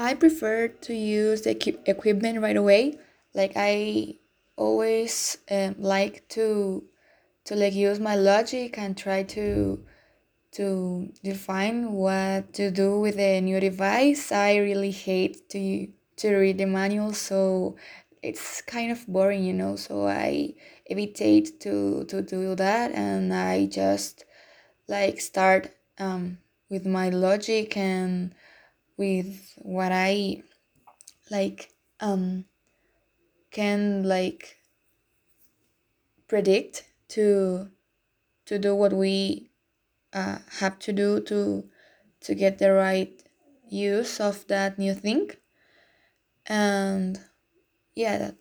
I prefer to use the equi- equipment right away. Like I always um, like to to like use my logic and try to to define what to do with the new device. I really hate to to read the manual, so it's kind of boring, you know. So I evitate to to do that, and I just like start um, with my logic and with what I like um, can like predict to to do what we uh, have to do to to get the right use of that new thing. And yeah that,